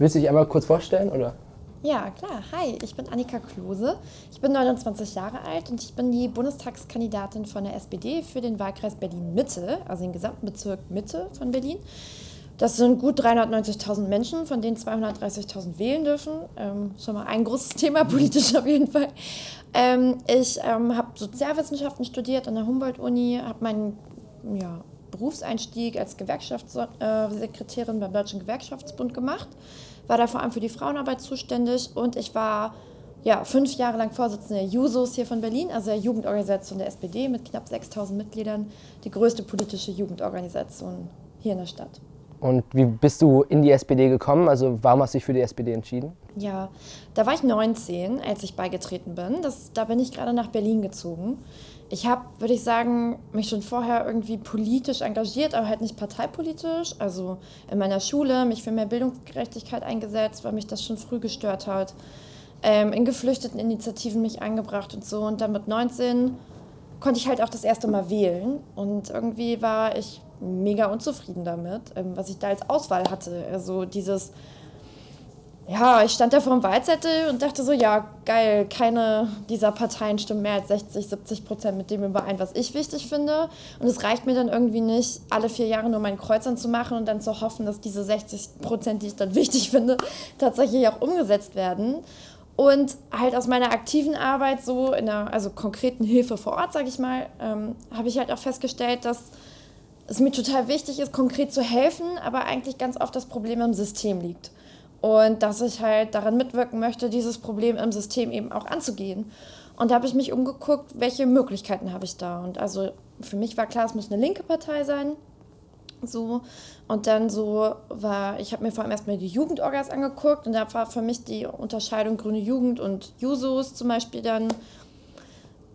Willst du dich einmal kurz vorstellen, oder? Ja, klar. Hi, ich bin Annika Klose. Ich bin 29 Jahre alt und ich bin die Bundestagskandidatin von der SPD für den Wahlkreis Berlin-Mitte, also den gesamten Bezirk Mitte von Berlin. Das sind gut 390.000 Menschen, von denen 230.000 wählen dürfen. Ähm, schon mal ein großes Thema, politisch auf jeden Fall. Ähm, ich ähm, habe Sozialwissenschaften studiert an der Humboldt-Uni, habe meinen ja, Berufseinstieg als Gewerkschaftssekretärin beim Deutschen Gewerkschaftsbund gemacht, war da vor allem für die Frauenarbeit zuständig und ich war ja, fünf Jahre lang Vorsitzende der Jusos hier von Berlin, also der Jugendorganisation der SPD mit knapp 6000 Mitgliedern, die größte politische Jugendorganisation hier in der Stadt. Und wie bist du in die SPD gekommen? Also warum hast du dich für die SPD entschieden? Ja, da war ich 19, als ich beigetreten bin. Das, da bin ich gerade nach Berlin gezogen. Ich habe, würde ich sagen, mich schon vorher irgendwie politisch engagiert, aber halt nicht parteipolitisch. Also in meiner Schule mich für mehr Bildungsgerechtigkeit eingesetzt, weil mich das schon früh gestört hat. Ähm, in geflüchteten Initiativen mich eingebracht und so. Und dann mit 19 konnte ich halt auch das erste Mal wählen. Und irgendwie war ich mega unzufrieden damit, ähm, was ich da als Auswahl hatte. Also dieses, ja, ich stand da vor dem Wahlzettel und dachte so, ja, geil, keine dieser Parteien stimmen mehr als 60, 70 Prozent mit dem überein, was ich wichtig finde. Und es reicht mir dann irgendwie nicht, alle vier Jahre nur meinen Kreuzern zu machen und dann zu hoffen, dass diese 60 Prozent, die ich dann wichtig finde, tatsächlich auch umgesetzt werden. Und halt aus meiner aktiven Arbeit, so in der also konkreten Hilfe vor Ort, sage ich mal, ähm, habe ich halt auch festgestellt, dass es mir total wichtig ist, konkret zu helfen, aber eigentlich ganz oft das Problem im System liegt. Und dass ich halt daran mitwirken möchte, dieses Problem im System eben auch anzugehen. Und da habe ich mich umgeguckt, welche Möglichkeiten habe ich da. Und also für mich war klar, es muss eine linke Partei sein. So. Und dann so war, ich habe mir vor allem erstmal die Jugendorgas angeguckt und da war für mich die Unterscheidung Grüne Jugend und Jusos zum Beispiel dann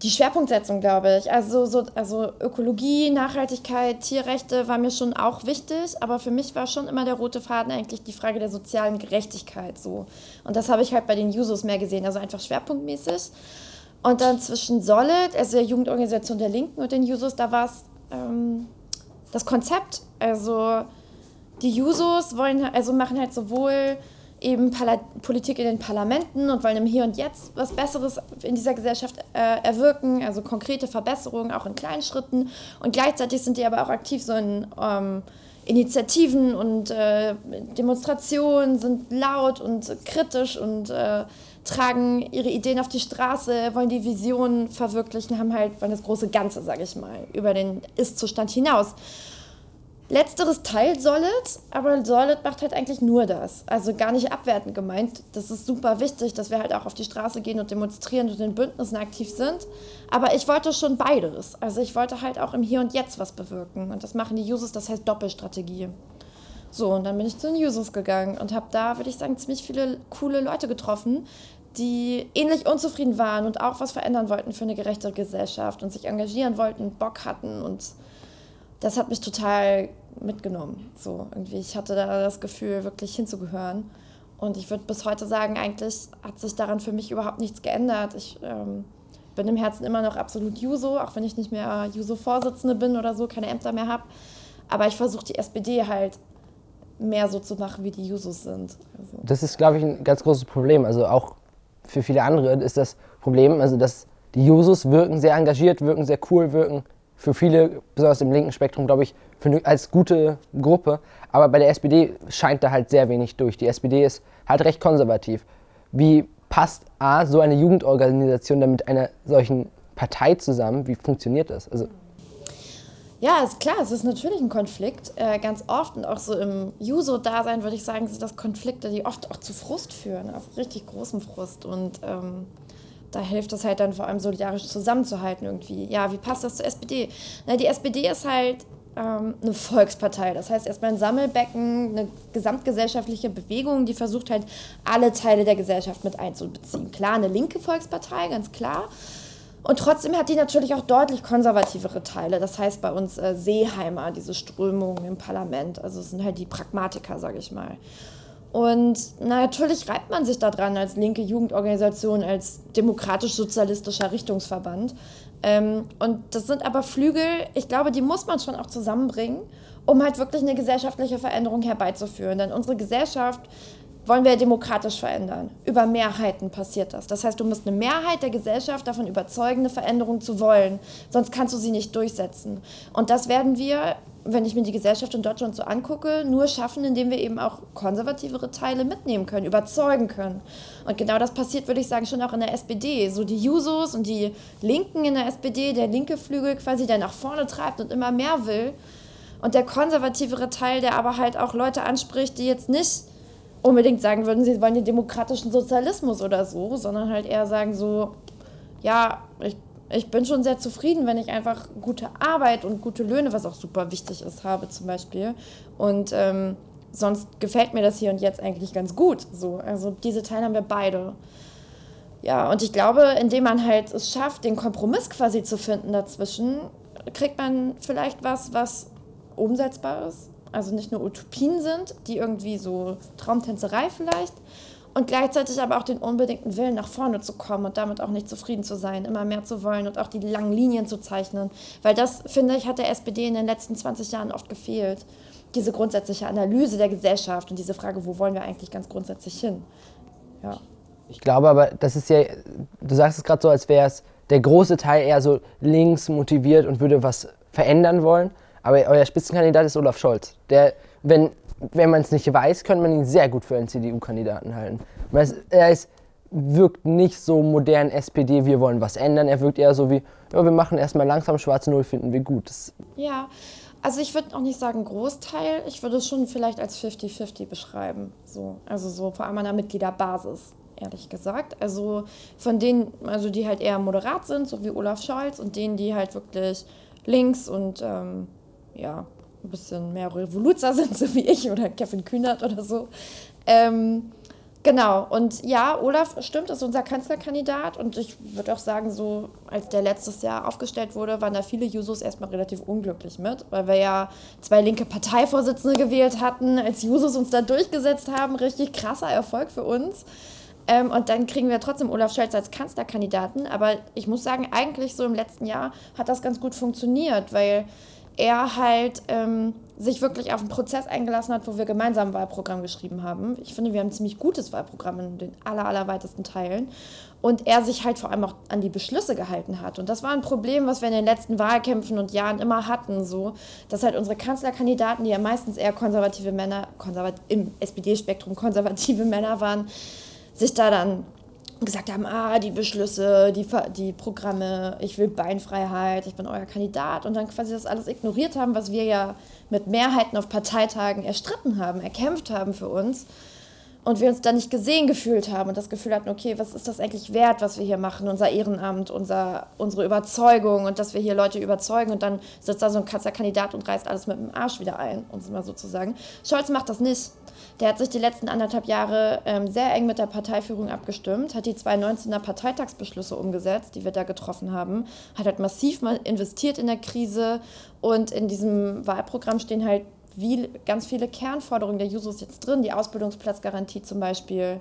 die Schwerpunktsetzung, glaube ich. Also, so, also Ökologie, Nachhaltigkeit, Tierrechte war mir schon auch wichtig, aber für mich war schon immer der rote Faden eigentlich die Frage der sozialen Gerechtigkeit so. Und das habe ich halt bei den Jusos mehr gesehen, also einfach schwerpunktmäßig. Und dann zwischen Solid, also der Jugendorganisation der Linken und den Jusos, da war es ähm, das Konzept. Also die Jusos wollen, also machen halt sowohl eben Pala Politik in den Parlamenten und wollen im Hier und Jetzt was Besseres in dieser Gesellschaft äh, erwirken, also konkrete Verbesserungen auch in kleinen Schritten. Und gleichzeitig sind die aber auch aktiv so in ähm, Initiativen und äh, Demonstrationen, sind laut und kritisch und äh, tragen ihre Ideen auf die Straße, wollen die Visionen verwirklichen, haben halt wollen das große Ganze, sage ich mal, über den Ist-Zustand hinaus. Letzteres teilt Solid, aber Solid macht halt eigentlich nur das. Also gar nicht abwertend gemeint. Das ist super wichtig, dass wir halt auch auf die Straße gehen und demonstrieren und in Bündnissen aktiv sind. Aber ich wollte schon beides. Also ich wollte halt auch im Hier und Jetzt was bewirken. Und das machen die Users, das heißt Doppelstrategie. So, und dann bin ich zu den Users gegangen und habe da, würde ich sagen, ziemlich viele coole Leute getroffen, die ähnlich unzufrieden waren und auch was verändern wollten für eine gerechtere Gesellschaft und sich engagieren wollten, Bock hatten und das hat mich total mitgenommen. So irgendwie, ich hatte da das Gefühl, wirklich hinzugehören. Und ich würde bis heute sagen, eigentlich hat sich daran für mich überhaupt nichts geändert. Ich ähm, bin im Herzen immer noch absolut Juso, auch wenn ich nicht mehr Juso-Vorsitzende bin oder so, keine Ämter mehr habe. Aber ich versuche die SPD halt mehr so zu machen, wie die Jusos sind. Also. Das ist, glaube ich, ein ganz großes Problem. Also auch für viele andere ist das Problem, also dass die Jusos wirken sehr engagiert, wirken sehr cool, wirken für viele, besonders im linken Spektrum, glaube ich, für, als gute Gruppe. Aber bei der SPD scheint da halt sehr wenig durch. Die SPD ist halt recht konservativ. Wie passt A, so eine Jugendorganisation dann mit einer solchen Partei zusammen? Wie funktioniert das? Also, ja, ist klar, es ist natürlich ein Konflikt. Äh, ganz oft und auch so im Juso-Dasein würde ich sagen, sind das Konflikte, die oft auch zu Frust führen, auf richtig großem Frust. Und ähm, da hilft es halt dann vor allem solidarisch zusammenzuhalten irgendwie. Ja, wie passt das zur SPD? Na, die SPD ist halt ähm, eine Volkspartei. Das heißt erstmal ein Sammelbecken, eine gesamtgesellschaftliche Bewegung, die versucht halt alle Teile der Gesellschaft mit einzubeziehen. Klar, eine linke Volkspartei, ganz klar. Und trotzdem hat die natürlich auch deutlich konservativere Teile. Das heißt bei uns äh, Seeheimer, diese Strömungen im Parlament. Also es sind halt die Pragmatiker, sage ich mal. Und na, natürlich reibt man sich daran als linke Jugendorganisation, als demokratisch-sozialistischer Richtungsverband. Ähm, und das sind aber Flügel, ich glaube, die muss man schon auch zusammenbringen, um halt wirklich eine gesellschaftliche Veränderung herbeizuführen. Denn unsere Gesellschaft wollen wir demokratisch verändern. Über Mehrheiten passiert das. Das heißt, du musst eine Mehrheit der Gesellschaft davon überzeugen, eine Veränderung zu wollen. Sonst kannst du sie nicht durchsetzen. Und das werden wir, wenn ich mir die Gesellschaft in Deutschland so angucke, nur schaffen, indem wir eben auch konservativere Teile mitnehmen können, überzeugen können. Und genau das passiert, würde ich sagen, schon auch in der SPD. So die Jusos und die Linken in der SPD, der linke Flügel quasi, der nach vorne treibt und immer mehr will. Und der konservativere Teil, der aber halt auch Leute anspricht, die jetzt nicht unbedingt sagen würden, sie wollen den demokratischen Sozialismus oder so, sondern halt eher sagen so, ja, ich, ich bin schon sehr zufrieden, wenn ich einfach gute Arbeit und gute Löhne, was auch super wichtig ist, habe zum Beispiel. Und ähm, sonst gefällt mir das hier und jetzt eigentlich ganz gut. So, also diese Teile haben wir beide. Ja, und ich glaube, indem man halt es schafft, den Kompromiss quasi zu finden dazwischen, kriegt man vielleicht was, was umsetzbar ist also nicht nur Utopien sind, die irgendwie so Traumtänzerei vielleicht, und gleichzeitig aber auch den unbedingten Willen, nach vorne zu kommen und damit auch nicht zufrieden zu sein, immer mehr zu wollen und auch die langen Linien zu zeichnen. Weil das, finde ich, hat der SPD in den letzten 20 Jahren oft gefehlt. Diese grundsätzliche Analyse der Gesellschaft und diese Frage, wo wollen wir eigentlich ganz grundsätzlich hin? Ja. Ich glaube aber, das ist ja, du sagst es gerade so, als wäre es der große Teil eher so links motiviert und würde was verändern wollen. Aber euer Spitzenkandidat ist Olaf Scholz. Der, wenn, wenn man es nicht weiß, könnte man ihn sehr gut für einen CDU-Kandidaten halten. Er ist, wirkt nicht so modern SPD, wir wollen was ändern. Er wirkt eher so wie, ja, wir machen erstmal langsam schwarze Null, finden wir gut. Das ja, also ich würde auch nicht sagen Großteil, ich würde es schon vielleicht als 50-50 beschreiben. So. Also so vor allem an der Mitgliederbasis ehrlich gesagt. Also von denen, also die halt eher moderat sind, so wie Olaf Scholz, und denen, die halt wirklich links und ähm, ja, ein bisschen mehr Revoluzer sind, so wie ich oder Kevin Kühnert oder so. Ähm, genau, und ja, Olaf stimmt, ist unser Kanzlerkandidat und ich würde auch sagen, so als der letztes Jahr aufgestellt wurde, waren da viele Jusos erstmal relativ unglücklich mit, weil wir ja zwei linke Parteivorsitzende gewählt hatten, als Jusos uns da durchgesetzt haben, richtig krasser Erfolg für uns. Ähm, und dann kriegen wir trotzdem Olaf Scholz als Kanzlerkandidaten. Aber ich muss sagen, eigentlich so im letzten Jahr hat das ganz gut funktioniert, weil er halt ähm, sich wirklich auf einen Prozess eingelassen hat, wo wir gemeinsam ein Wahlprogramm geschrieben haben. Ich finde, wir haben ein ziemlich gutes Wahlprogramm in den aller, allerweitesten Teilen. Und er sich halt vor allem auch an die Beschlüsse gehalten hat. Und das war ein Problem, was wir in den letzten Wahlkämpfen und Jahren immer hatten, so, dass halt unsere Kanzlerkandidaten, die ja meistens eher konservative Männer, konservat im SPD-Spektrum konservative Männer waren, sich da dann gesagt haben, ah, die Beschlüsse, die, die Programme, ich will Beinfreiheit, ich bin euer Kandidat. Und dann quasi das alles ignoriert haben, was wir ja mit Mehrheiten auf Parteitagen erstritten haben, erkämpft haben für uns und wir uns da nicht gesehen gefühlt haben und das Gefühl hatten, okay, was ist das eigentlich wert, was wir hier machen, unser Ehrenamt, unser, unsere Überzeugung und dass wir hier Leute überzeugen und dann sitzt da so ein Kanzlerkandidat und reißt alles mit dem Arsch wieder ein, um es mal so zu sagen. Scholz macht das nicht. Der hat sich die letzten anderthalb Jahre ähm, sehr eng mit der Parteiführung abgestimmt, hat die 2019er Parteitagsbeschlüsse umgesetzt, die wir da getroffen haben, hat halt massiv mal investiert in der Krise und in diesem Wahlprogramm stehen halt wie ganz viele Kernforderungen der Jusos jetzt drin, die Ausbildungsplatzgarantie zum Beispiel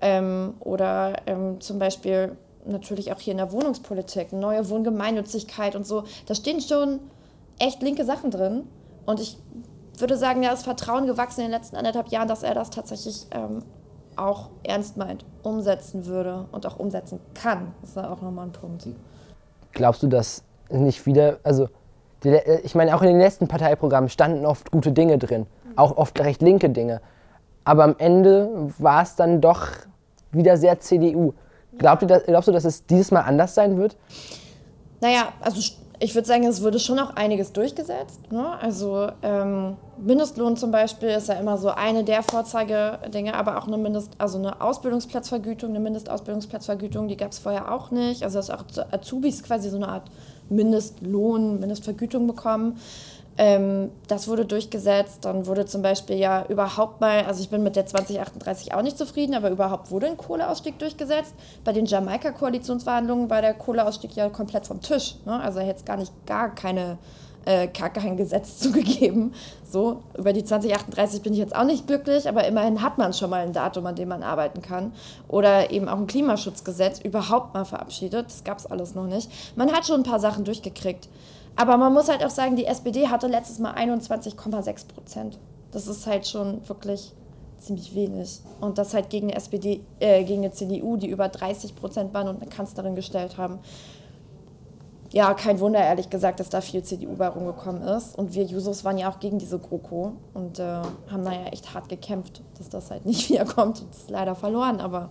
ähm, oder ähm, zum Beispiel natürlich auch hier in der Wohnungspolitik, neue Wohngemeinnützigkeit und so. Da stehen schon echt linke Sachen drin und ich würde sagen, da ist Vertrauen gewachsen in den letzten anderthalb Jahren, dass er das tatsächlich ähm, auch ernst meint, umsetzen würde und auch umsetzen kann. Das ist auch nochmal ein Punkt. Glaubst du, dass nicht wieder, also die, äh, ich meine, auch in den letzten Parteiprogrammen standen oft gute Dinge drin, auch oft recht linke Dinge. Aber am Ende war es dann doch wieder sehr CDU. Glaubst du, dass, glaubst du, dass es dieses Mal anders sein wird? Naja, also ich würde sagen, es wurde schon auch einiges durchgesetzt. Ne? Also ähm, Mindestlohn zum Beispiel ist ja immer so eine der Vorzeigedinge, aber auch eine Mindest, also eine Ausbildungsplatzvergütung, eine Mindestausbildungsplatzvergütung, die gab es vorher auch nicht. Also dass auch Azubis quasi so eine Art Mindestlohn, Mindestvergütung bekommen. Ähm, das wurde durchgesetzt. Dann wurde zum Beispiel ja überhaupt mal, also ich bin mit der 2038 auch nicht zufrieden, aber überhaupt wurde ein Kohleausstieg durchgesetzt. Bei den Jamaika-Koalitionsverhandlungen war der Kohleausstieg ja komplett vom Tisch. Ne? Also er hätte gar nicht gar keine äh, gar kein Gesetz zugegeben. So, über die 2038 bin ich jetzt auch nicht glücklich, aber immerhin hat man schon mal ein Datum, an dem man arbeiten kann. Oder eben auch ein Klimaschutzgesetz überhaupt mal verabschiedet. Das gab es alles noch nicht. Man hat schon ein paar Sachen durchgekriegt. Aber man muss halt auch sagen, die SPD hatte letztes Mal 21,6 Prozent. Das ist halt schon wirklich ziemlich wenig. Und das halt gegen eine SPD, äh, gegen eine CDU, die über 30 Prozent waren und eine Kanzlerin gestellt haben. Ja, kein Wunder, ehrlich gesagt, dass da viel CDU bei rumgekommen ist. Und wir Jusos waren ja auch gegen diese GroKo und äh, haben da ja echt hart gekämpft, dass das halt nicht wiederkommt und ist leider verloren. Aber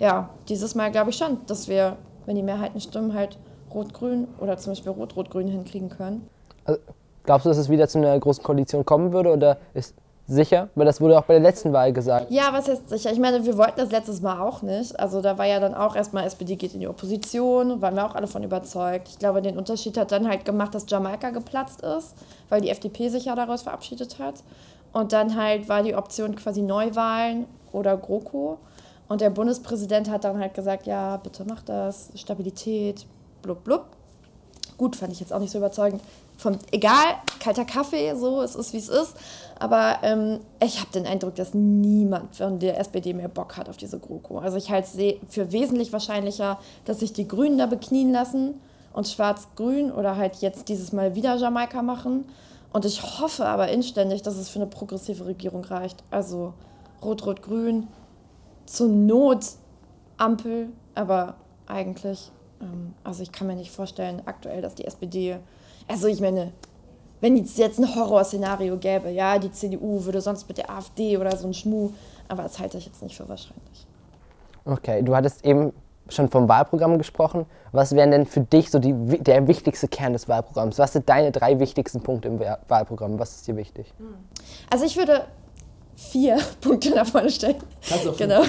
ja, dieses Mal glaube ich schon, dass wir, wenn die Mehrheiten stimmen, halt Rot-Grün oder zum Beispiel Rot-Rot-Grün hinkriegen können. Also, glaubst du, dass es wieder zu einer großen Koalition kommen würde oder ist sicher? Weil das wurde auch bei der letzten Wahl gesagt. Ja, was heißt sicher? Ich meine, wir wollten das letztes Mal auch nicht. Also da war ja dann auch erstmal SPD geht in die Opposition, waren wir auch alle von überzeugt. Ich glaube, den Unterschied hat dann halt gemacht, dass Jamaika geplatzt ist, weil die FDP sich ja daraus verabschiedet hat. Und dann halt war die Option quasi Neuwahlen oder GroKo. Und der Bundespräsident hat dann halt gesagt, ja, bitte mach das, Stabilität, blub, blub. Gut, fand ich jetzt auch nicht so überzeugend. Vom, egal, kalter Kaffee, so, es ist wie es ist. Aber ähm, ich habe den Eindruck, dass niemand von der SPD mehr Bock hat auf diese GroKo. Also ich halte es für wesentlich wahrscheinlicher, dass sich die Grünen da beknien lassen und Schwarz-Grün oder halt jetzt dieses Mal wieder Jamaika machen. Und ich hoffe aber inständig, dass es für eine progressive Regierung reicht. Also Rot-Rot-Grün, zur Not Ampel, aber eigentlich, ähm, also ich kann mir nicht vorstellen, aktuell, dass die SPD, also ich meine, wenn es jetzt ein Horrorszenario gäbe, ja, die CDU würde sonst mit der AfD oder so ein Schmuh, aber das halte ich jetzt nicht für wahrscheinlich. Okay, du hattest eben schon vom Wahlprogramm gesprochen. Was wären denn für dich so die, der wichtigste Kern des Wahlprogramms? Was sind deine drei wichtigsten Punkte im Wahlprogramm? Was ist dir wichtig? Also ich würde vier Punkte nach vorne stellen. Kannst auch genau.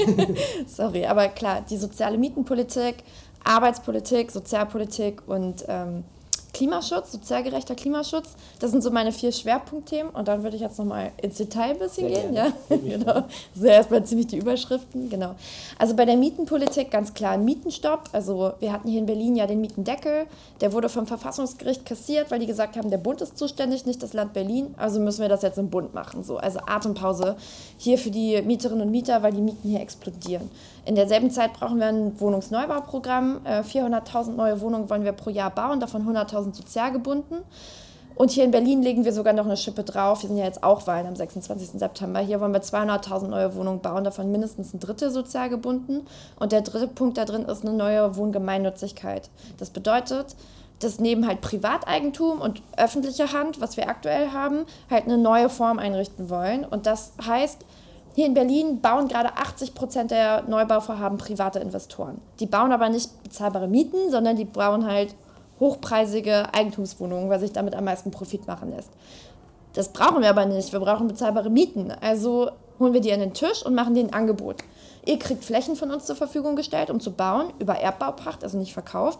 Sorry, aber klar, die soziale Mietenpolitik, Arbeitspolitik, Sozialpolitik und ähm, Klimaschutz, sozial gerechter Klimaschutz. Das sind so meine vier Schwerpunktthemen. Und dann würde ich jetzt nochmal ins Detail ein bisschen Sehr gehen. Ja, genau. Das sind erstmal ziemlich die Überschriften. Genau. Also bei der Mietenpolitik ganz klar ein Mietenstopp. Also wir hatten hier in Berlin ja den Mietendeckel. Der wurde vom Verfassungsgericht kassiert, weil die gesagt haben, der Bund ist zuständig, nicht das Land Berlin. Also müssen wir das jetzt im Bund machen. So. Also Atempause hier für die Mieterinnen und Mieter, weil die Mieten hier explodieren. In derselben Zeit brauchen wir ein Wohnungsneubauprogramm. 400.000 äh, neue Wohnungen wollen wir pro Jahr bauen, davon 100.000 sozial gebunden. Und hier in Berlin legen wir sogar noch eine Schippe drauf. Wir sind ja jetzt auch Wahlen am 26. September. Hier wollen wir 200.000 neue Wohnungen bauen, davon mindestens ein Drittel sozial gebunden. Und der dritte Punkt da drin ist eine neue Wohngemeinnützigkeit. Das bedeutet, dass neben halt Privateigentum und öffentlicher Hand, was wir aktuell haben, halt eine neue Form einrichten wollen. Und das heißt, hier in Berlin bauen gerade 80 Prozent der Neubauvorhaben private Investoren. Die bauen aber nicht bezahlbare Mieten, sondern die bauen halt hochpreisige Eigentumswohnungen, weil sich damit am meisten Profit machen lässt. Das brauchen wir aber nicht. Wir brauchen bezahlbare Mieten. Also holen wir die an den Tisch und machen denen ein Angebot. Ihr kriegt Flächen von uns zur Verfügung gestellt, um zu bauen, über Erbbaupacht, also nicht verkauft.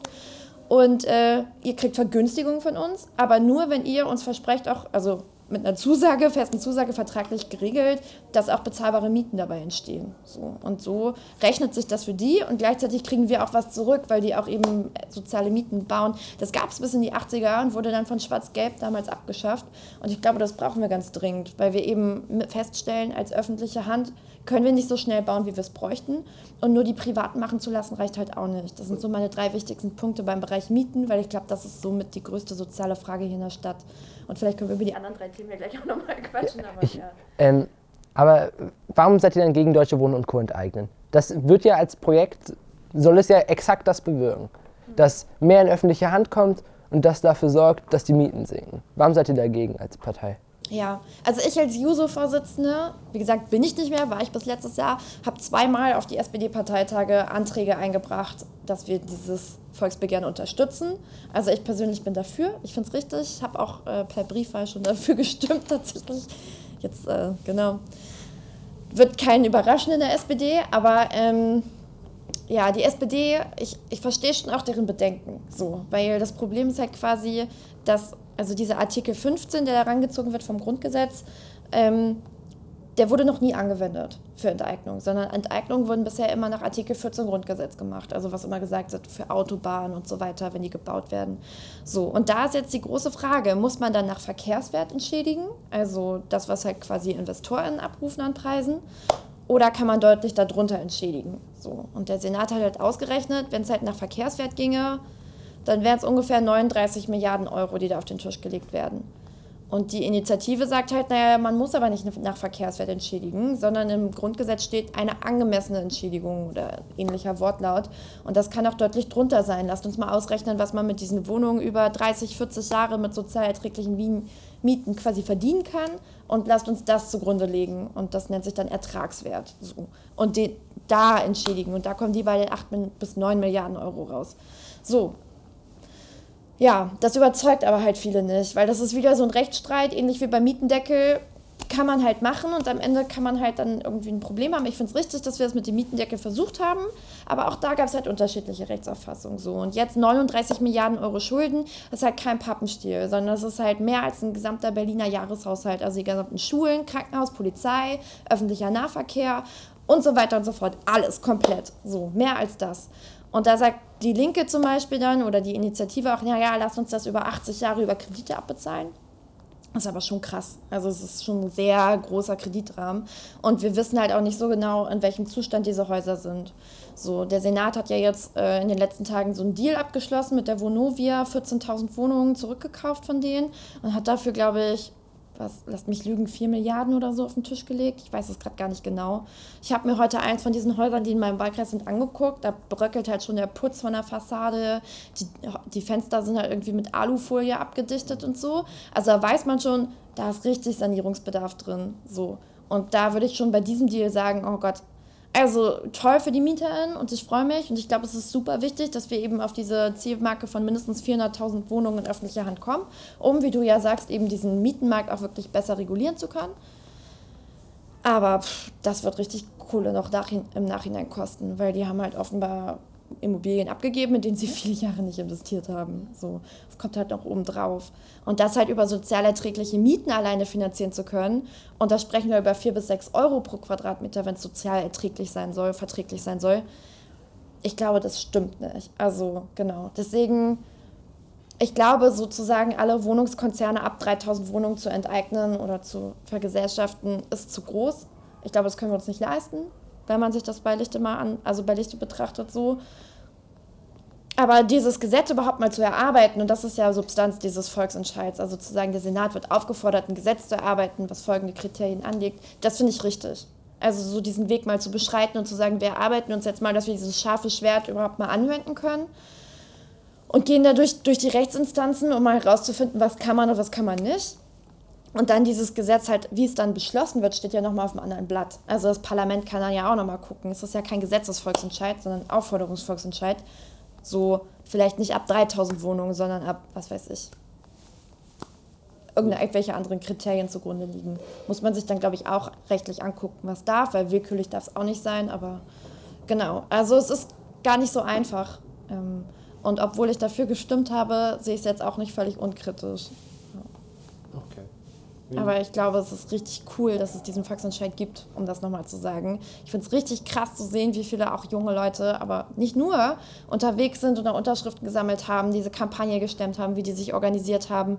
Und äh, ihr kriegt Vergünstigungen von uns, aber nur, wenn ihr uns versprecht, auch, also mit einer Zusage, festen Zusage vertraglich geregelt, dass auch bezahlbare Mieten dabei entstehen. So. Und so rechnet sich das für die und gleichzeitig kriegen wir auch was zurück, weil die auch eben soziale Mieten bauen. Das gab es bis in die 80er und wurde dann von Schwarz-Gelb damals abgeschafft. Und ich glaube, das brauchen wir ganz dringend, weil wir eben feststellen, als öffentliche Hand können wir nicht so schnell bauen, wie wir es bräuchten. Und nur die Privaten machen zu lassen, reicht halt auch nicht. Das sind so meine drei wichtigsten Punkte beim Bereich Mieten, weil ich glaube, das ist somit die größte soziale Frage hier in der Stadt. Und vielleicht können wir über die anderen drei Themen ja gleich auch nochmal quatschen. Aber, ich, ja. ähm, aber warum seid ihr dann gegen Deutsche Wohnen und Co. enteignen? Das wird ja als Projekt, soll es ja exakt das bewirken, mhm. dass mehr in öffentliche Hand kommt und das dafür sorgt, dass die Mieten sinken. Warum seid ihr dagegen als Partei? Ja, also ich als Juso-Vorsitzende, wie gesagt, bin ich nicht mehr, war ich bis letztes Jahr, habe zweimal auf die SPD-Parteitage Anträge eingebracht, dass wir dieses Volksbegehren unterstützen. Also ich persönlich bin dafür, ich finde es richtig, ich habe auch äh, per Briefwahl schon dafür gestimmt tatsächlich. Jetzt, äh, genau, wird keinen überraschen in der SPD, aber ähm, ja, die SPD, ich, ich verstehe schon auch deren Bedenken, so, weil das Problem ist halt quasi, dass also dieser Artikel 15, der herangezogen wird vom Grundgesetz, ähm, der wurde noch nie angewendet für Enteignung, sondern Enteignungen wurden bisher immer nach Artikel 14 Grundgesetz gemacht. Also was immer gesagt wird für Autobahnen und so weiter, wenn die gebaut werden. So, und da ist jetzt die große Frage, muss man dann nach Verkehrswert entschädigen, also das, was halt quasi InvestorInnen abrufen an Preisen, oder kann man deutlich darunter entschädigen? So, und der Senat hat halt ausgerechnet, wenn es halt nach Verkehrswert ginge, dann wären es ungefähr 39 Milliarden Euro, die da auf den Tisch gelegt werden. Und die Initiative sagt halt, naja, man muss aber nicht nach Verkehrswert entschädigen, sondern im Grundgesetz steht eine angemessene Entschädigung oder ähnlicher Wortlaut. Und das kann auch deutlich drunter sein. Lasst uns mal ausrechnen, was man mit diesen Wohnungen über 30, 40 Jahre mit sozial erträglichen Mieten quasi verdienen kann. Und lasst uns das zugrunde legen. Und das nennt sich dann Ertragswert. So. Und den, da entschädigen. Und da kommen die bei den 8 bis 9 Milliarden Euro raus. So, ja, das überzeugt aber halt viele nicht, weil das ist wieder so ein Rechtsstreit, ähnlich wie beim Mietendeckel. Kann man halt machen und am Ende kann man halt dann irgendwie ein Problem haben. Ich finde es richtig, dass wir das mit dem Mietendeckel versucht haben, aber auch da gab es halt unterschiedliche Rechtsauffassungen. So. Und jetzt 39 Milliarden Euro Schulden, das ist halt kein Pappenstiel, sondern das ist halt mehr als ein gesamter Berliner Jahreshaushalt. Also die gesamten Schulen, Krankenhaus, Polizei, öffentlicher Nahverkehr und so weiter und so fort. Alles komplett. So, mehr als das. Und da sagt die Linke zum Beispiel dann oder die Initiative auch, ja, ja, lass uns das über 80 Jahre über Kredite abbezahlen. Das ist aber schon krass. Also es ist schon ein sehr großer Kreditrahmen. Und wir wissen halt auch nicht so genau, in welchem Zustand diese Häuser sind. So, der Senat hat ja jetzt äh, in den letzten Tagen so einen Deal abgeschlossen mit der Vonovia, 14.000 Wohnungen zurückgekauft von denen und hat dafür, glaube ich, was, lasst mich lügen, 4 Milliarden oder so auf den Tisch gelegt. Ich weiß es gerade gar nicht genau. Ich habe mir heute eins von diesen Häusern, die in meinem Wahlkreis sind, angeguckt. Da bröckelt halt schon der Putz von der Fassade. Die, die Fenster sind halt irgendwie mit Alufolie abgedichtet und so. Also da weiß man schon, da ist richtig Sanierungsbedarf drin. So. Und da würde ich schon bei diesem Deal sagen, oh Gott, also toll für die MieterInnen und ich freue mich und ich glaube, es ist super wichtig, dass wir eben auf diese Zielmarke von mindestens 400.000 Wohnungen in öffentlicher Hand kommen, um, wie du ja sagst, eben diesen Mietenmarkt auch wirklich besser regulieren zu können. Aber pff, das wird richtig Kohle noch im Nachhinein kosten, weil die haben halt offenbar Immobilien abgegeben, mit denen sie viele Jahre nicht investiert haben. So, das kommt halt noch oben drauf. Und das halt über sozial erträgliche Mieten alleine finanzieren zu können. Und da sprechen wir über 4 bis 6 Euro pro Quadratmeter, wenn es sozial erträglich sein soll, verträglich sein soll. Ich glaube, das stimmt nicht. Also, genau. Deswegen, ich glaube, sozusagen alle Wohnungskonzerne ab 3000 Wohnungen zu enteignen oder zu vergesellschaften, ist zu groß. Ich glaube, das können wir uns nicht leisten wenn man sich das bei Lichte mal an, also bei Lichte betrachtet so. Aber dieses Gesetz überhaupt mal zu erarbeiten, und das ist ja Substanz dieses Volksentscheids, also zu sagen, der Senat wird aufgefordert, ein Gesetz zu erarbeiten, was folgende Kriterien anlegt, das finde ich richtig. Also so diesen Weg mal zu beschreiten und zu sagen, wir erarbeiten uns jetzt mal, dass wir dieses scharfe Schwert überhaupt mal anwenden können und gehen dadurch durch die Rechtsinstanzen, um mal herauszufinden, was kann man und was kann man nicht. Und dann dieses Gesetz halt, wie es dann beschlossen wird, steht ja nochmal auf einem anderen Blatt. Also das Parlament kann dann ja auch nochmal gucken. Es ist ja kein Gesetzesvolksentscheid, sondern Aufforderungsvolksentscheid. So vielleicht nicht ab 3000 Wohnungen, sondern ab, was weiß ich, irgendwelche anderen Kriterien zugrunde liegen. Muss man sich dann, glaube ich, auch rechtlich angucken, was darf, weil willkürlich darf es auch nicht sein, aber genau. Also es ist gar nicht so einfach. Ähm, und obwohl ich dafür gestimmt habe, sehe ich es jetzt auch nicht völlig unkritisch. Mhm. Aber ich glaube, es ist richtig cool, dass es diesen Faxentscheid gibt, um das nochmal zu sagen. Ich finde es richtig krass zu sehen, wie viele auch junge Leute, aber nicht nur, unterwegs sind und Unterschriften gesammelt haben, diese Kampagne gestemmt haben, wie die sich organisiert haben.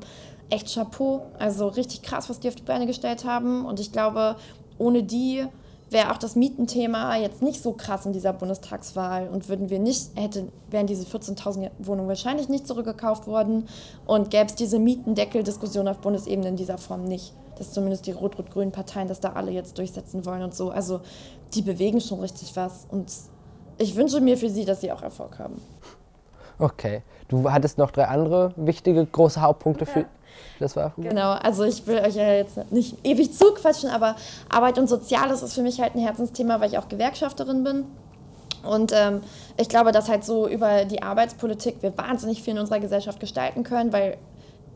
Echt Chapeau. Also richtig krass, was die auf die Beine gestellt haben. Und ich glaube, ohne die wäre auch das Mietenthema jetzt nicht so krass in dieser Bundestagswahl und würden wir nicht, hätte, wären diese 14.000 Wohnungen wahrscheinlich nicht zurückgekauft worden und gäbe es diese Mietendeckel-Diskussion auf Bundesebene in dieser Form nicht. Dass zumindest die rot-rot-grünen Parteien das da alle jetzt durchsetzen wollen und so. Also die bewegen schon richtig was und ich wünsche mir für sie, dass sie auch Erfolg haben. Okay. Du hattest noch drei andere wichtige große Hauptpunkte für, das war Genau, also ich will euch ja jetzt nicht ewig zuquatschen, aber Arbeit und Soziales ist für mich halt ein Herzensthema, weil ich auch Gewerkschafterin bin. Und ähm, ich glaube, dass halt so über die Arbeitspolitik wir wahnsinnig viel in unserer Gesellschaft gestalten können, weil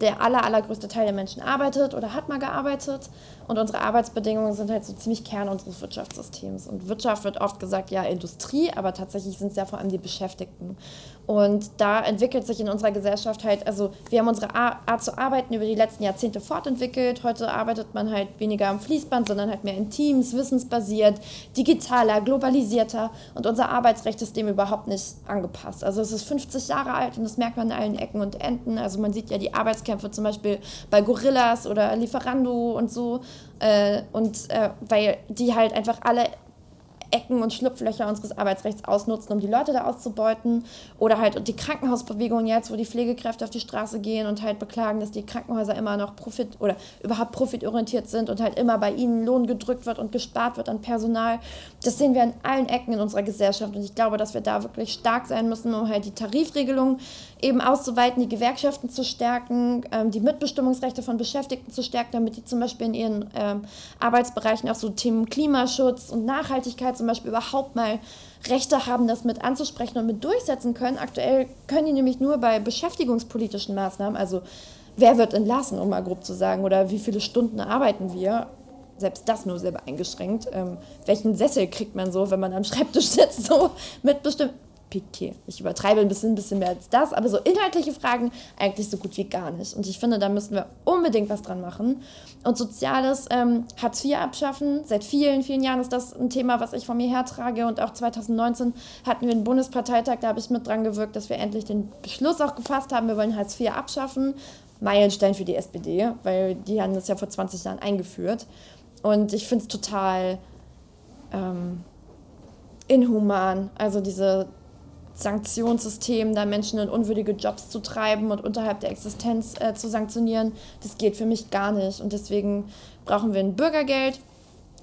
der aller, allergrößte Teil der Menschen arbeitet oder hat mal gearbeitet. Und unsere Arbeitsbedingungen sind halt so ziemlich Kern unseres Wirtschaftssystems. Und Wirtschaft wird oft gesagt, ja, Industrie, aber tatsächlich sind es ja vor allem die Beschäftigten. Und da entwickelt sich in unserer Gesellschaft halt, also wir haben unsere Art zu arbeiten über die letzten Jahrzehnte fortentwickelt. Heute arbeitet man halt weniger am Fließband, sondern halt mehr in Teams, wissensbasiert, digitaler, globalisierter. Und unser Arbeitsrecht ist dem überhaupt nicht angepasst. Also es ist 50 Jahre alt und das merkt man an allen Ecken und Enden. Also man sieht ja die Arbeitskämpfe zum Beispiel bei Gorillas oder Lieferando und so. Äh, und äh, weil die halt einfach alle Ecken und Schlupflöcher unseres Arbeitsrechts ausnutzen, um die Leute da auszubeuten. Oder halt die Krankenhausbewegung jetzt, wo die Pflegekräfte auf die Straße gehen und halt beklagen, dass die Krankenhäuser immer noch profit oder überhaupt profitorientiert sind und halt immer bei ihnen Lohn gedrückt wird und gespart wird an Personal. Das sehen wir an allen Ecken in unserer Gesellschaft und ich glaube, dass wir da wirklich stark sein müssen, um halt die Tarifregelung eben auszuweiten, die Gewerkschaften zu stärken, ähm, die Mitbestimmungsrechte von Beschäftigten zu stärken, damit die zum Beispiel in ihren ähm, Arbeitsbereichen auch so Themen Klimaschutz und Nachhaltigkeit zum Beispiel überhaupt mal Rechte haben, das mit anzusprechen und mit durchsetzen können. Aktuell können die nämlich nur bei beschäftigungspolitischen Maßnahmen, also wer wird entlassen, um mal grob zu sagen, oder wie viele Stunden arbeiten wir, selbst das nur selber eingeschränkt. Ähm, welchen Sessel kriegt man so, wenn man am Schreibtisch sitzt, so mitbestimmt? Piquet. Ich übertreibe ein bisschen, ein bisschen mehr als das, aber so inhaltliche Fragen eigentlich so gut wie gar nicht. Und ich finde, da müssen wir unbedingt was dran machen. Und Soziales, ähm, Hartz IV abschaffen, seit vielen, vielen Jahren ist das ein Thema, was ich von mir hertrage. Und auch 2019 hatten wir einen Bundesparteitag, da habe ich mit dran gewirkt, dass wir endlich den Beschluss auch gefasst haben, wir wollen Hartz IV abschaffen. Meilenstein für die SPD, weil die haben das ja vor 20 Jahren eingeführt. Und ich finde es total ähm, inhuman, also diese Sanktionssystem, da Menschen in unwürdige Jobs zu treiben und unterhalb der Existenz äh, zu sanktionieren, das geht für mich gar nicht. Und deswegen brauchen wir ein Bürgergeld,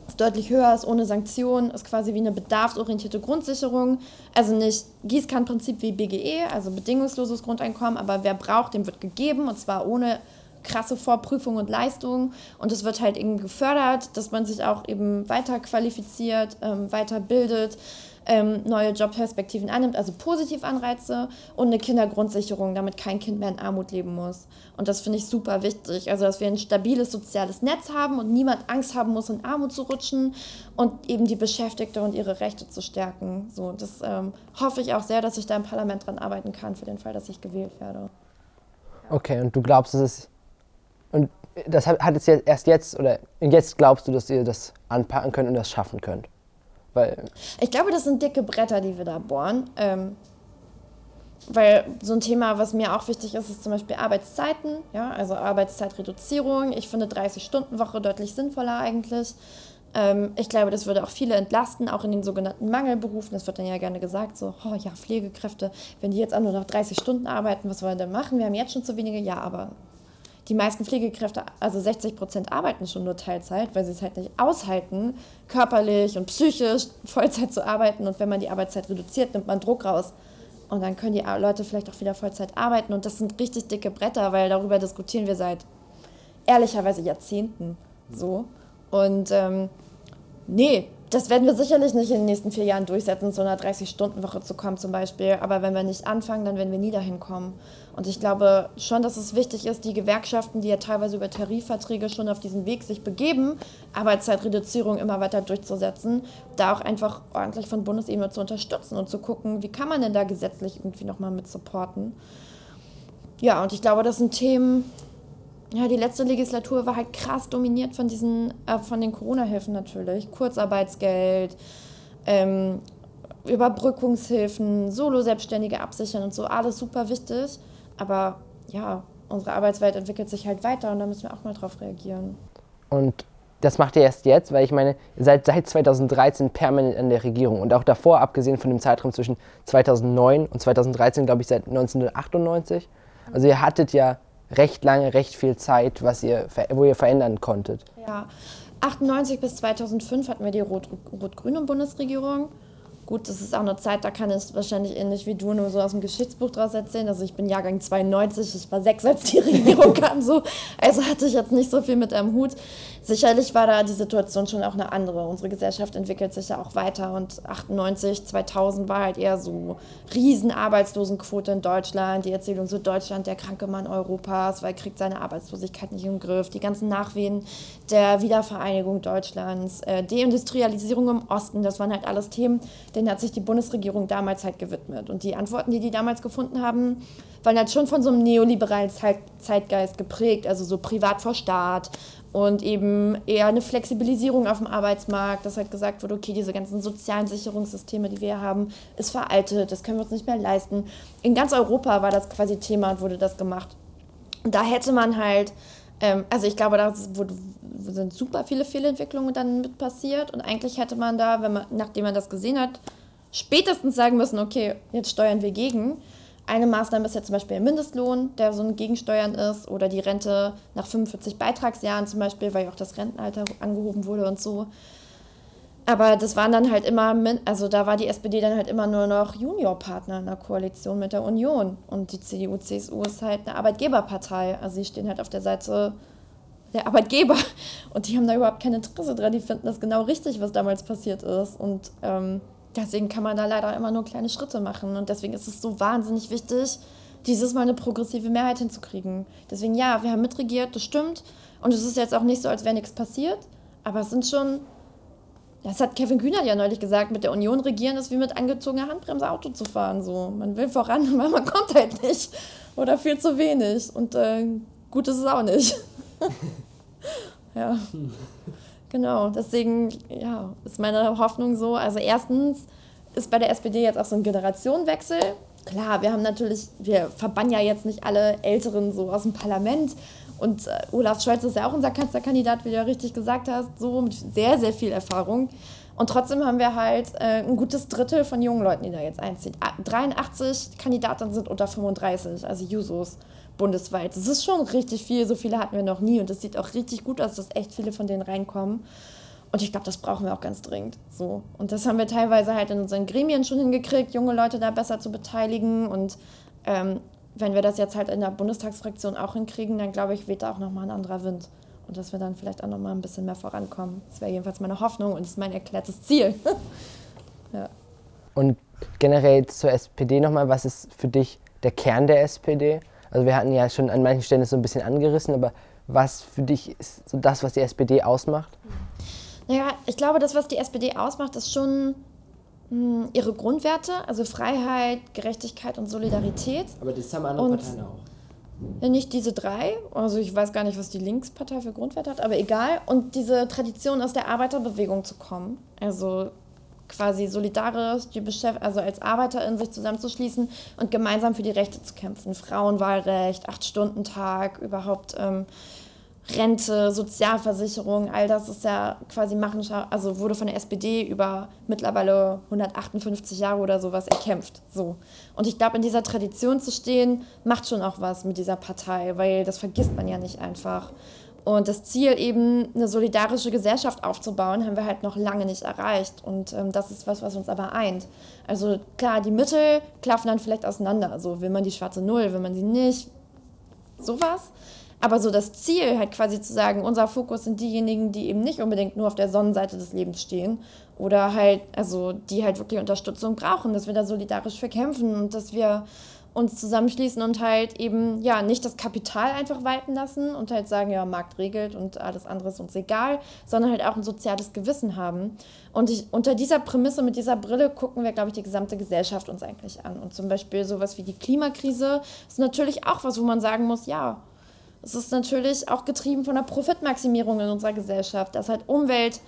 das deutlich höher ist, ohne Sanktionen, ist quasi wie eine bedarfsorientierte Grundsicherung. Also nicht Gießkannenprinzip wie BGE, also bedingungsloses Grundeinkommen, aber wer braucht, dem wird gegeben und zwar ohne krasse Vorprüfung und Leistung. Und es wird halt eben gefördert, dass man sich auch eben weiter qualifiziert, ähm, weiterbildet ähm, neue Jobperspektiven annimmt, also Positivanreize und eine Kindergrundsicherung, damit kein Kind mehr in Armut leben muss. Und das finde ich super wichtig. Also, dass wir ein stabiles soziales Netz haben und niemand Angst haben muss, in Armut zu rutschen und eben die Beschäftigte und ihre Rechte zu stärken. So, das ähm, hoffe ich auch sehr, dass ich da im Parlament dran arbeiten kann, für den Fall, dass ich gewählt werde. Okay, und du glaubst, es ist. Und das hat es jetzt erst jetzt oder jetzt glaubst du, dass ihr das anpacken könnt und das schaffen könnt? Weil ich glaube, das sind dicke Bretter, die wir da bohren. Ähm, weil so ein Thema, was mir auch wichtig ist, ist zum Beispiel Arbeitszeiten, ja, also Arbeitszeitreduzierung. Ich finde 30-Stunden-Woche deutlich sinnvoller eigentlich. Ähm, ich glaube, das würde auch viele entlasten, auch in den sogenannten Mangelberufen. Das wird dann ja gerne gesagt, so, oh ja, Pflegekräfte, wenn die jetzt auch nur noch 30 Stunden arbeiten, was wollen wir denn machen? Wir haben jetzt schon zu wenige. Ja, aber die meisten Pflegekräfte, also 60 Prozent, arbeiten schon nur Teilzeit, weil sie es halt nicht aushalten, körperlich und psychisch Vollzeit zu arbeiten. Und wenn man die Arbeitszeit reduziert, nimmt man Druck raus. Und dann können die Leute vielleicht auch wieder Vollzeit arbeiten. Und das sind richtig dicke Bretter, weil darüber diskutieren wir seit ehrlicherweise Jahrzehnten so. Und ähm, nee, das werden wir sicherlich nicht in den nächsten vier Jahren durchsetzen, zu einer 30-Stunden-Woche zu kommen zum Beispiel. Aber wenn wir nicht anfangen, dann werden wir nie dahin kommen. Und ich glaube schon, dass es wichtig ist, die Gewerkschaften, die ja teilweise über Tarifverträge schon auf diesen Weg sich begeben, Arbeitszeitreduzierung immer weiter durchzusetzen, da auch einfach ordentlich von Bundesebene zu unterstützen und zu gucken, wie kann man denn da gesetzlich irgendwie nochmal mit supporten. Ja, und ich glaube, das sind Themen, ja, die letzte Legislatur war halt krass dominiert von diesen, äh, von den Corona-Hilfen natürlich. Kurzarbeitsgeld, ähm, Überbrückungshilfen, Solo-Selbstständige absichern und so, alles super wichtig. Aber ja, unsere Arbeitswelt entwickelt sich halt weiter und da müssen wir auch mal drauf reagieren. Und das macht ihr erst jetzt, weil ich meine, ihr seid seit 2013 permanent an der Regierung und auch davor, abgesehen von dem Zeitraum zwischen 2009 und 2013, glaube ich, seit 1998. Also ihr hattet ja recht lange, recht viel Zeit, was ihr, wo ihr verändern konntet. Ja, 98 bis 2005 hatten wir die rot-grüne Bundesregierung. Gut, das ist auch eine Zeit, da kann ich wahrscheinlich ähnlich wie du nur so aus dem Geschichtsbuch draus erzählen. Also ich bin Jahrgang 92, ich war sechs, als die Regierung kam, so. Also hatte ich jetzt nicht so viel mit am Hut. Sicherlich war da die Situation schon auch eine andere. Unsere Gesellschaft entwickelt sich ja auch weiter und 98, 2000 war halt eher so Riesenarbeitslosenquote in Deutschland. Die Erzählung so Deutschland, der kranke Mann Europas, weil kriegt seine Arbeitslosigkeit nicht im Griff. Die ganzen Nachwehen der Wiedervereinigung Deutschlands, äh, Deindustrialisierung im Osten, das waren halt alles Themen, denen hat sich die Bundesregierung damals halt gewidmet. Und die Antworten, die die damals gefunden haben, waren halt schon von so einem neoliberalen Zeitgeist geprägt, also so privat vor Staat und eben eher eine Flexibilisierung auf dem Arbeitsmarkt, dass halt gesagt wurde, okay, diese ganzen sozialen Sicherungssysteme, die wir haben, ist veraltet, das können wir uns nicht mehr leisten. In ganz Europa war das quasi Thema und wurde das gemacht. Da hätte man halt Ähm, also ich glaube, da sind super viele Fehlentwicklungen dann mit passiert und eigentlich hätte man da, wenn man, nachdem man das gesehen hat, spätestens sagen müssen, okay, jetzt steuern wir gegen. Eine Maßnahme ist ja zum Beispiel der Mindestlohn, der so ein Gegensteuern ist, oder die Rente nach 45 Beitragsjahren zum Beispiel, weil ja auch das Rentenalter angehoben wurde und so. Aber das waren dann halt immer, also da war die SPD dann halt immer nur noch Juniorpartner in der Koalition mit der Union. Und die CDU, CSU ist halt eine Arbeitgeberpartei. Also sie stehen halt auf der Seite der Arbeitgeber. Und die haben da überhaupt kein Interesse dran. Die finden das genau richtig, was damals passiert ist. Und ähm, deswegen kann man da leider immer nur kleine Schritte machen. Und deswegen ist es so wahnsinnig wichtig, dieses Mal eine progressive Mehrheit hinzukriegen. Deswegen ja, wir haben mitregiert, das stimmt. Und es ist jetzt auch nicht so, als wäre nichts passiert. Aber es sind schon das hat Kevin Kühnert ja neulich gesagt, mit der Union regieren ist wie mit angezogener Handbremse Auto zu fahren. So. Man will voran, aber man kommt halt nicht. Oder viel zu wenig. Und äh, gut ist es auch nicht. ja. Genau, deswegen ja, ist meine Hoffnung so. Also erstens ist bei der SPD jetzt auch so ein Generationenwechsel. Klar, wir haben natürlich, wir verbannen ja jetzt nicht alle Älteren so aus dem Parlament, und äh, Olaf Scholz ist ja auch unser Kanzlerkandidat, wie du ja richtig gesagt hast, so mit sehr, sehr viel Erfahrung. Und trotzdem haben wir halt äh, ein gutes Drittel von jungen Leuten, die da jetzt einziehen. 83 Kandidaten sind unter 35, also Jusos bundesweit. Das ist schon richtig viel, so viele hatten wir noch nie. Und es sieht auch richtig gut aus, dass echt viele von denen reinkommen. Und ich glaube, das brauchen wir auch ganz dringend. So. Und das haben wir teilweise halt in unseren Gremien schon hingekriegt, junge Leute da besser zu beteiligen. Und ähm, wenn wir das jetzt halt in der Bundestagsfraktion auch hinkriegen, dann glaube ich, weht da auch nochmal ein anderer Wind. Und dass wir dann vielleicht auch nochmal ein bisschen mehr vorankommen. Das wäre jedenfalls meine Hoffnung und das ist mein erklärtes Ziel. ja. Und generell zur SPD nochmal, was ist für dich der Kern der SPD? Also wir hatten ja schon an manchen Stellen so ein bisschen angerissen, aber was für dich ist so das, was die SPD ausmacht? Naja, ich glaube, das, was die SPD ausmacht, ist schon hm, ihre Grundwerte, also Freiheit, Gerechtigkeit und Solidarität. Aber das haben andere und Parteien auch. Ja, nicht diese drei. Also ich weiß gar nicht, was die Linkspartei für Grundwerte hat, aber egal. Und diese Tradition aus der Arbeiterbewegung zu kommen. Also quasi solidarisch, die Beschäft also als Arbeiterin sich zusammenzuschließen und gemeinsam für die Rechte zu kämpfen. Frauenwahlrecht, Acht-Stunden-Tag, überhaupt ähm, Rente, Sozialversicherung, all das ist ja quasi Machenschaft, also wurde von der SPD über mittlerweile 158 Jahre oder sowas erkämpft. So. Und ich glaube, in dieser Tradition zu stehen, macht schon auch was mit dieser Partei, weil das vergisst man ja nicht einfach. Und das Ziel, eben eine solidarische Gesellschaft aufzubauen, haben wir halt noch lange nicht erreicht. Und ähm, das ist was, was uns aber eint. Also klar, die Mittel klaffen dann vielleicht auseinander. Also will man die schwarze Null, will man sie nicht, sowas. Aber so das Ziel halt quasi zu sagen, unser Fokus sind diejenigen, die eben nicht unbedingt nur auf der Sonnenseite des Lebens stehen oder halt, also die halt wirklich Unterstützung brauchen, dass wir da solidarisch verkämpfen und dass wir uns zusammenschließen und halt eben, ja, nicht das Kapital einfach walten lassen und halt sagen, ja, Markt regelt und alles andere ist uns egal, sondern halt auch ein soziales Gewissen haben. Und ich, unter dieser Prämisse, mit dieser Brille gucken wir, glaube ich, die gesamte Gesellschaft uns eigentlich an. Und zum Beispiel sowas wie die Klimakrise ist natürlich auch was, wo man sagen muss, ja, es ist natürlich auch getrieben von der Profitmaximierung in unserer Gesellschaft, dass halt Umwelt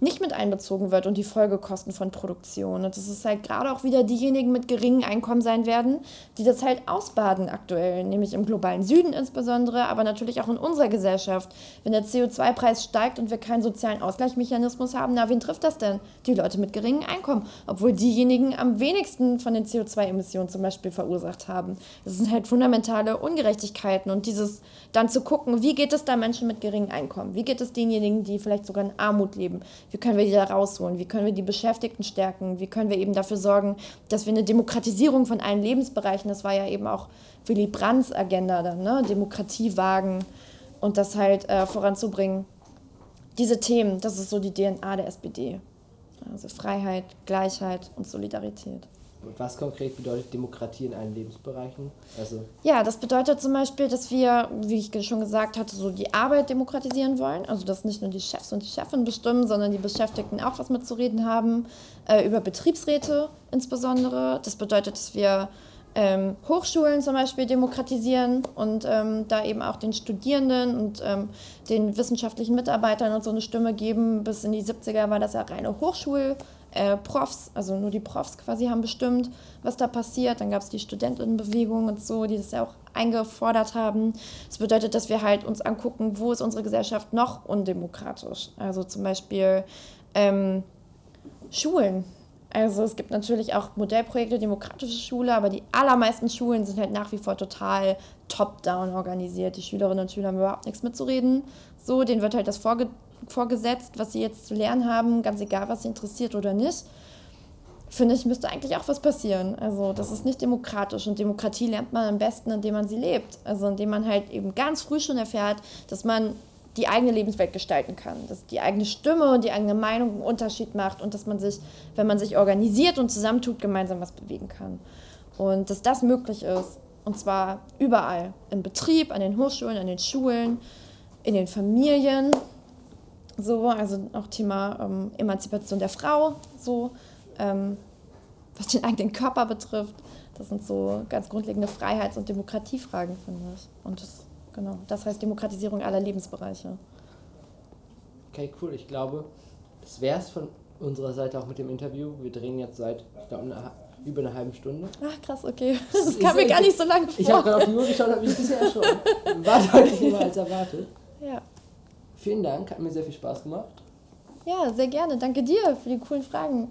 nicht mit einbezogen wird und die Folgekosten von Produktion. Und das ist halt gerade auch wieder diejenigen mit geringen Einkommen sein werden, die das halt ausbaden aktuell, nämlich im globalen Süden insbesondere, aber natürlich auch in unserer Gesellschaft. Wenn der CO2-Preis steigt und wir keinen sozialen Ausgleichsmechanismus haben, na, wen trifft das denn? Die Leute mit geringen Einkommen, obwohl diejenigen am wenigsten von den CO2-Emissionen zum Beispiel verursacht haben. Das sind halt fundamentale Ungerechtigkeiten und dieses dann zu gucken, wie geht es da Menschen mit geringen Einkommen? Wie geht es denjenigen, die vielleicht sogar in Armut leben? Wie können wir die da rausholen? Wie können wir die Beschäftigten stärken? Wie können wir eben dafür sorgen, dass wir eine Demokratisierung von allen Lebensbereichen, das war ja eben auch Willy Brandts Agenda dann, ne? Demokratie wagen und das halt äh, voranzubringen. Diese Themen, das ist so die DNA der SPD. Also Freiheit, Gleichheit und Solidarität. Und was konkret bedeutet Demokratie in allen Lebensbereichen? Also ja, das bedeutet zum Beispiel, dass wir, wie ich schon gesagt hatte, so die Arbeit demokratisieren wollen. Also dass nicht nur die Chefs und die Chefin bestimmen, sondern die Beschäftigten auch was mitzureden haben. Äh, über Betriebsräte insbesondere. Das bedeutet, dass wir ähm, Hochschulen zum Beispiel demokratisieren und ähm, da eben auch den Studierenden und ähm, den wissenschaftlichen Mitarbeitern und so eine Stimme geben. Bis in die 70er war das ja reine Hochschul- äh, Profs, also nur die Profs quasi haben bestimmt, was da passiert. Dann gab es die Studentinnenbewegung und so, die das ja auch eingefordert haben. Das bedeutet, dass wir halt uns angucken, wo ist unsere Gesellschaft noch undemokratisch. Also zum Beispiel ähm, Schulen. Also es gibt natürlich auch Modellprojekte, demokratische Schule, aber die allermeisten Schulen sind halt nach wie vor total top-down organisiert. Die Schülerinnen und Schüler haben überhaupt nichts mitzureden. So, denen wird halt das vorge vorgesetzt, was sie jetzt zu lernen haben, ganz egal, was sie interessiert oder nicht. Finde ich, müsste eigentlich auch was passieren. Also das ist nicht demokratisch und Demokratie lernt man am besten, indem man sie lebt. Also indem man halt eben ganz früh schon erfährt, dass man die eigene Lebenswelt gestalten kann, dass die eigene Stimme und die eigene Meinung einen Unterschied macht und dass man sich, wenn man sich organisiert und zusammentut, gemeinsam was bewegen kann. Und dass das möglich ist, und zwar überall, im Betrieb, an den Hochschulen, an den Schulen, in den Familien, so, also auch Thema ähm, Emanzipation der Frau, so, ähm, was den eigenen Körper betrifft. Das sind so ganz grundlegende Freiheits- und Demokratiefragen, finde ich. Und das Genau, das heißt Demokratisierung aller Lebensbereiche. Okay, cool. Ich glaube, das wäre es von unserer Seite auch mit dem Interview. Wir drehen jetzt seit, ich glaube, über eine halbe Stunde. Ach, krass, okay. Das, das kam mir gar nicht so lange vor. Ich habe gerade auf die Uhr geschaut habe mich bisher schon. War deutlich mehr als erwartet. Ja. Vielen Dank, hat mir sehr viel Spaß gemacht. Ja, sehr gerne. Danke dir für die coolen Fragen.